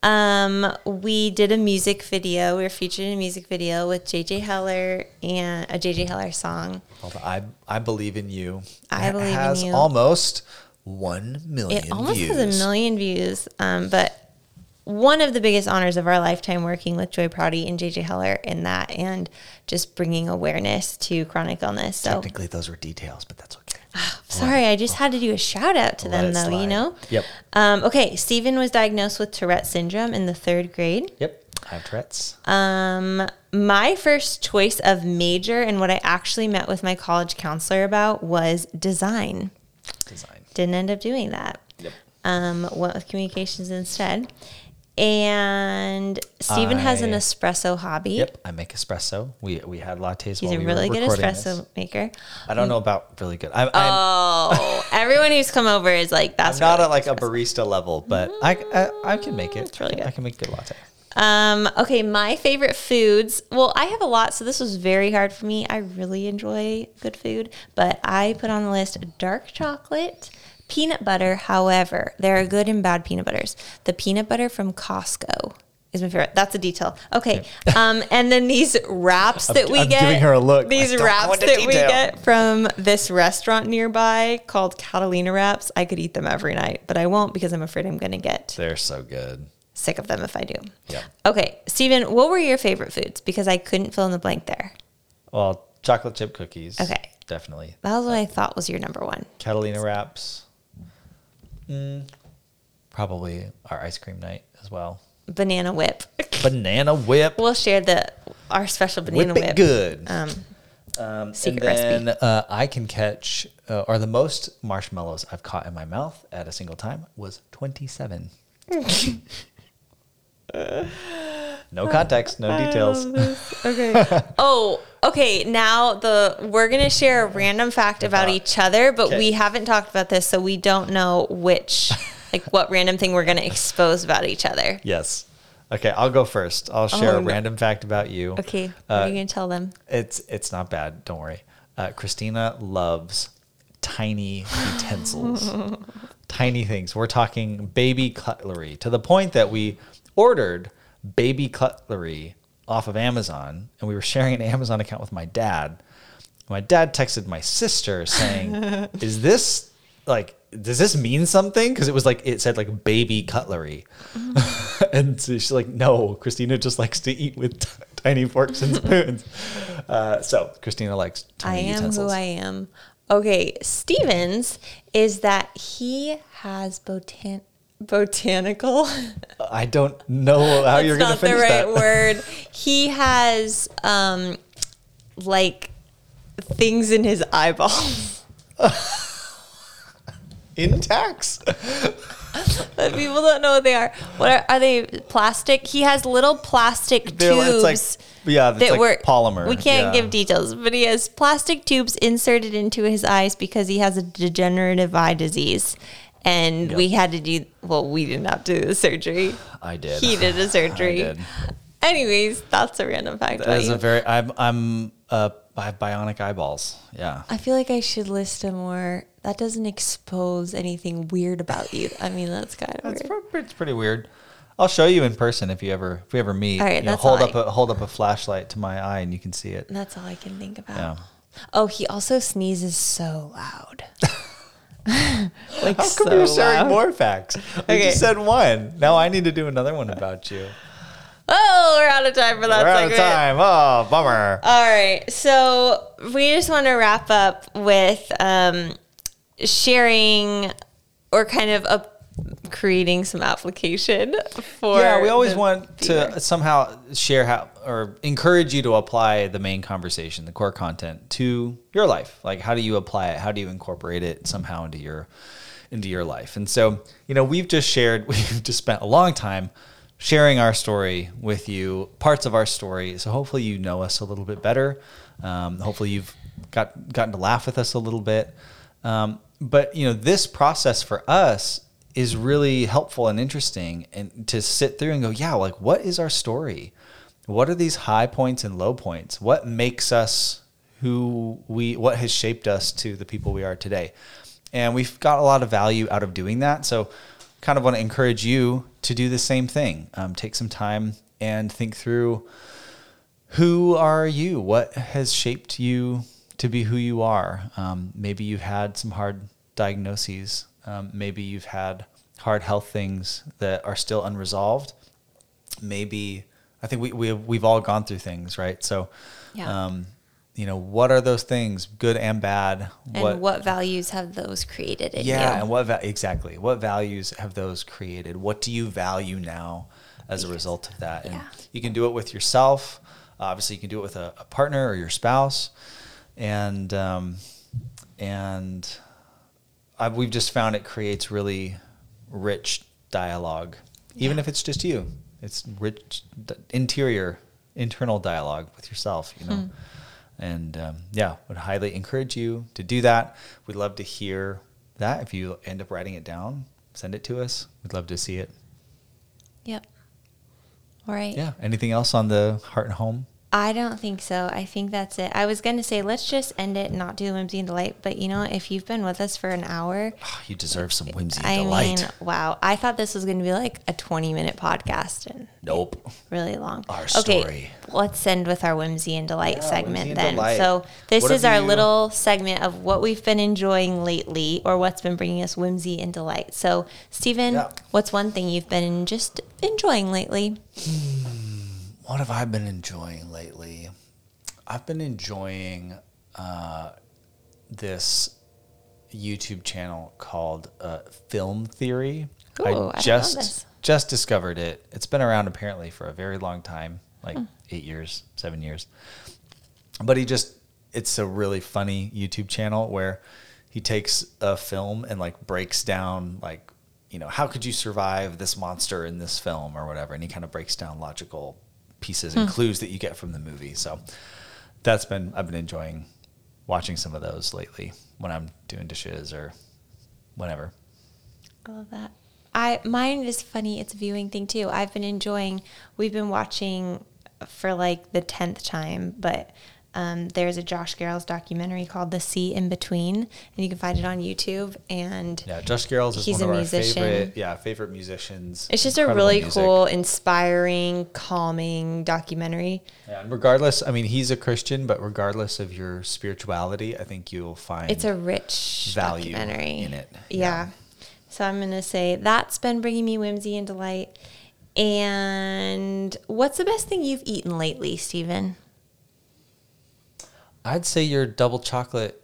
Um, we did a music video. We were featured in a music video with JJ Heller and a JJ Heller song. I I believe in you. I It Believe in has You. almost one million It almost views. has a million views, um, but one of the biggest honors of our lifetime working with Joy Prouty and JJ Heller in that and just bringing awareness to chronic illness. So Technically, those were details, but that's okay. [sighs] Sorry, I just had to do a shout out to Let them, though, you know? Yep. Um, okay, Stephen was diagnosed with Tourette syndrome in the third grade. Yep. I have Tourette's. Um, my first choice of major and what I actually met with my college counselor about was design. Design. Didn't end up doing that. Yep. Um, went with communications instead. And Stephen has an I- espresso hobby. Yep. I make espresso. We we had lattes. He's while a we really were good recording espresso this. maker. I don't know about really good. I'm, I'm, Oh, [laughs] everyone who's come over is like, that's I'm not really at like a barista level, but I, I I can make it. It's really good. I can make a good latte. Um, okay, my favorite foods. Well, I have a lot, so this was very hard for me. I really enjoy good food, but I put on the list dark chocolate, peanut butter. However, there are good and bad peanut butters. The peanut butter from Costco is my favorite. That's a detail. Okay. Um, and then these wraps that we I'm get. giving her a look, These like, don't go wraps that we get from this restaurant nearby called Catalina Wraps. I could eat them every night, but I won't because I'm afraid I'm going to get They're so good. sick of them if I do. Yep. Okay, Steven, what were your favorite foods? Because I couldn't fill in the blank there. Well, chocolate chip cookies. Okay. Definitely. That was what I thought was your number one. Catalina wraps. Mm, probably our ice cream night as well. Banana whip. Banana whip. we'll share the our special banana whip whip. good. Um, Um, secret and recipe. then uh, I can catch, uh, or the most marshmallows I've caught in my mouth at a single time was 27. [laughs] [laughs] no context, no details. okay. [laughs] oh, okay. Now the we're gonna share a random fact about each other, but Okay. we haven't talked about this, so we don't know which, [laughs] like, what random thing we're gonna expose about each other. Yes. Okay, I'll go first. I'll share Oh, a no. random fact about you. Okay. What Uh, are you gonna tell them? It's it's not bad. Don't worry. Uh, Christina loves tiny utensils, [laughs] tiny things. We're talking baby cutlery to the point that we ordered baby cutlery off of Amazon, and we were sharing an Amazon account with my dad. My dad texted my sister saying, [laughs] "Is this like?" Does this mean something? Because it was like it said like baby cutlery, [laughs] and so she's like, "No, Christina just likes to eat with t- [laughs] tiny forks and spoons." Uh, so Christina likes I tiny am utensils. who I am. Okay, Stevens is that he has botan botanical. I don't know how you're going to That's not the right that. word. He has um like things in his eyeballs. [laughs] Intacs. But people don't know what they are. What are, are they? Plastic. He has little plastic They're- tubes. like- yeah, it's like polymer. We can't Yeah. give details, but he has plastic tubes inserted into his eyes because he has a degenerative eye disease, and Yep. we had to do. Well, we did not do the surgery. I did. He did a [laughs] surgery. I did. Anyways, that's a random fact That about is you. a very. I'm. I'm. Uh, I have bionic eyeballs. Yeah. I feel like I should list a more. That doesn't expose anything weird about you. I mean, that's kind of It's, weird. pre- it's pretty weird. I'll show you in person if you ever if we ever meet. All right, you know, that's hold all up I- a hold up a flashlight to my eye and you can see it. That's all I can think about. Yeah. Oh, he also sneezes so loud. [laughs] [laughs] like How come so you're sharing loud. more facts? We Okay. just said one. Now I need to do another one about you. Oh, we're out of time for that We're out of time. Oh, bummer. All right. So we just want to wrap up with um, sharing or kind of up creating some application for. yeah, we always the want viewer. to somehow share how or encourage you to apply the main conversation, the core content to your life. Like how do you apply it? How do you incorporate it somehow into your into your life? And so, you know, we've just shared [laughs] we've just spent a long time sharing our story with you, parts of our story. So hopefully you know us a little bit better. Um, hopefully you've got gotten to laugh with us a little bit. Um, but you know, this process for us is really helpful and interesting and to sit through and go, yeah, like what is our story? What are these high points and low points? What makes us who we what has shaped us to the people we are today? And we've got a lot of value out of doing that. So kind of want to encourage you to do the same thing. Um, take some time and think through who are you? What has shaped you to be who you are? Um, maybe you've had some hard diagnoses. Um, maybe you've had hard health things that are still unresolved. Maybe I think we, we we've all gone through things, right? So, Yeah. um, you know, what are those things, good and bad? And what, values have those created in yeah, you? and what va- exactly? What values have those created? What do you value now as a result of that? And Yeah. you can do it with yourself. Obviously, you can do it with a, a partner or your spouse, and um, and I, we've just found it creates really rich dialogue, even Yeah. if it's just you. It's rich interior, internal dialogue with yourself. You know. Hmm. And um, yeah, would highly encourage you to do that. We'd love to hear that. If you end up writing it down, send it to us. We'd love to see it. Yep. All right. Yeah. Anything else on the heart and home? I don't think so. I think that's it. I was going to say, let's just end it and not do whimsy and delight. But you know, if you've been with us for an hour, Oh, [sighs] you deserve some whimsy and I delight. mean, wow. I thought this was going to be like a 20 minute podcast and nope. really long. Our Okay, story. let's end with our whimsy and delight Yeah, segment and then. delight. So, this What is our you- little segment of what we've been enjoying lately or what's been bringing us whimsy and delight. So, Stephen, Yeah. what's one thing you've been just enjoying lately? Hmm. What have I been enjoying lately? I've been enjoying uh, this YouTube channel called uh, Film Theory. Ooh, I just this. just discovered it. It's been around apparently for a very long time, like Hmm. eight years, seven years. But he just it's a really funny YouTube channel where he takes a film and like breaks down like you know how could you survive this monster in this film or whatever and he kind of breaks down logical pieces Hmm. and clues that you get from the movie so that's been i've been enjoying watching some of those lately when i'm doing dishes or whatever I love that. I mine is funny. It's a viewing thing too. I've been enjoying. We've been watching for like the tenth time, but um, there's a Josh Garrels documentary called "The Sea in Between," and you can find it on YouTube. And yeah josh garrels is He's one a of our musician. favorite yeah favorite musicians it's just a really music. cool, inspiring, calming documentary. yeah, and regardless i mean he's a christian but regardless of your spirituality i think you'll find It's a rich value documentary in it. Yeah. Yeah. So I'm gonna say that's been bringing me whimsy and delight. And what's the best thing you've eaten lately, Stephen? I'd say your double chocolate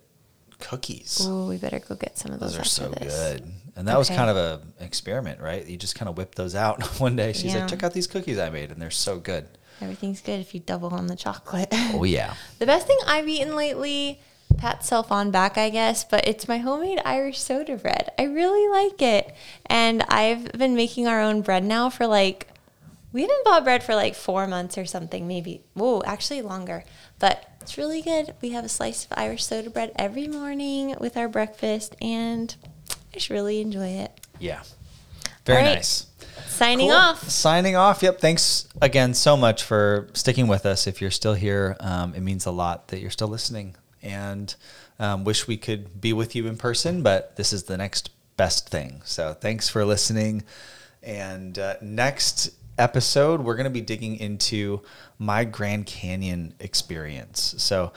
cookies Oh, we better go get some of those. Those are so this. good. And that was kind of a experiment, right? You just kind of whipped those out [laughs] one day. She's Yeah. like, check out these cookies I made, and they're so good. Everything's good if you double on the chocolate. Oh, [laughs] yeah. the best thing I've eaten lately, pat self on back, I guess, but it's my homemade Irish soda bread. I really like it. And I've been making our own bread now for like, we haven't bought bread for like four months or something, maybe. Whoa, actually longer. But it's really good. We have a slice of Irish soda bread every morning with our breakfast, and I just really enjoy it. Yeah. Very right. nice. Signing Cool. off. Signing off. Yep. Thanks again so much for sticking with us. If you're still here, um, it means a lot that you're still listening. And um, wish we could be with you in person, but this is the next best thing. So thanks for listening. And uh, next episode, we're going to be digging into my Grand Canyon experience. So,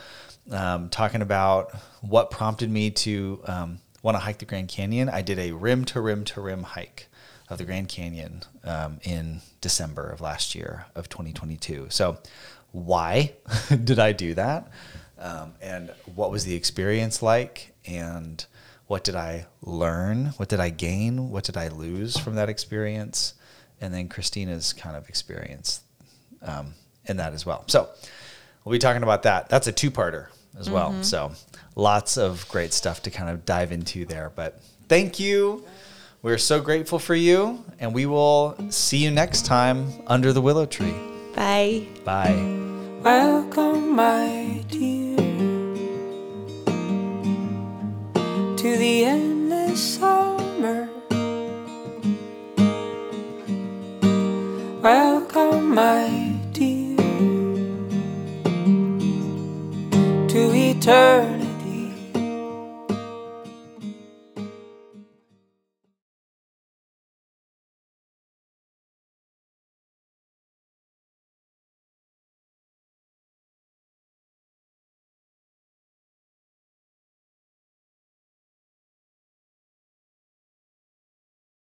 um, talking about what prompted me to um, want to hike the Grand Canyon. I did a rim to rim to rim hike of the Grand Canyon um, in December of last year of 2022. So, why [laughs] did I do that? Um, and what was the experience like? And what did I learn? What did I gain? What did I lose from that experience? And then Christina's kind of experience um, in that as well. So, we'll be talking about that. That's a two parter as well. So, lots of great stuff to kind of dive into there. But thank you. We're so grateful for you. And we will see you next time under the willow tree. Bye. Bye. Welcome, my dear, to the endless summer. Welcome, my dear, to eternity.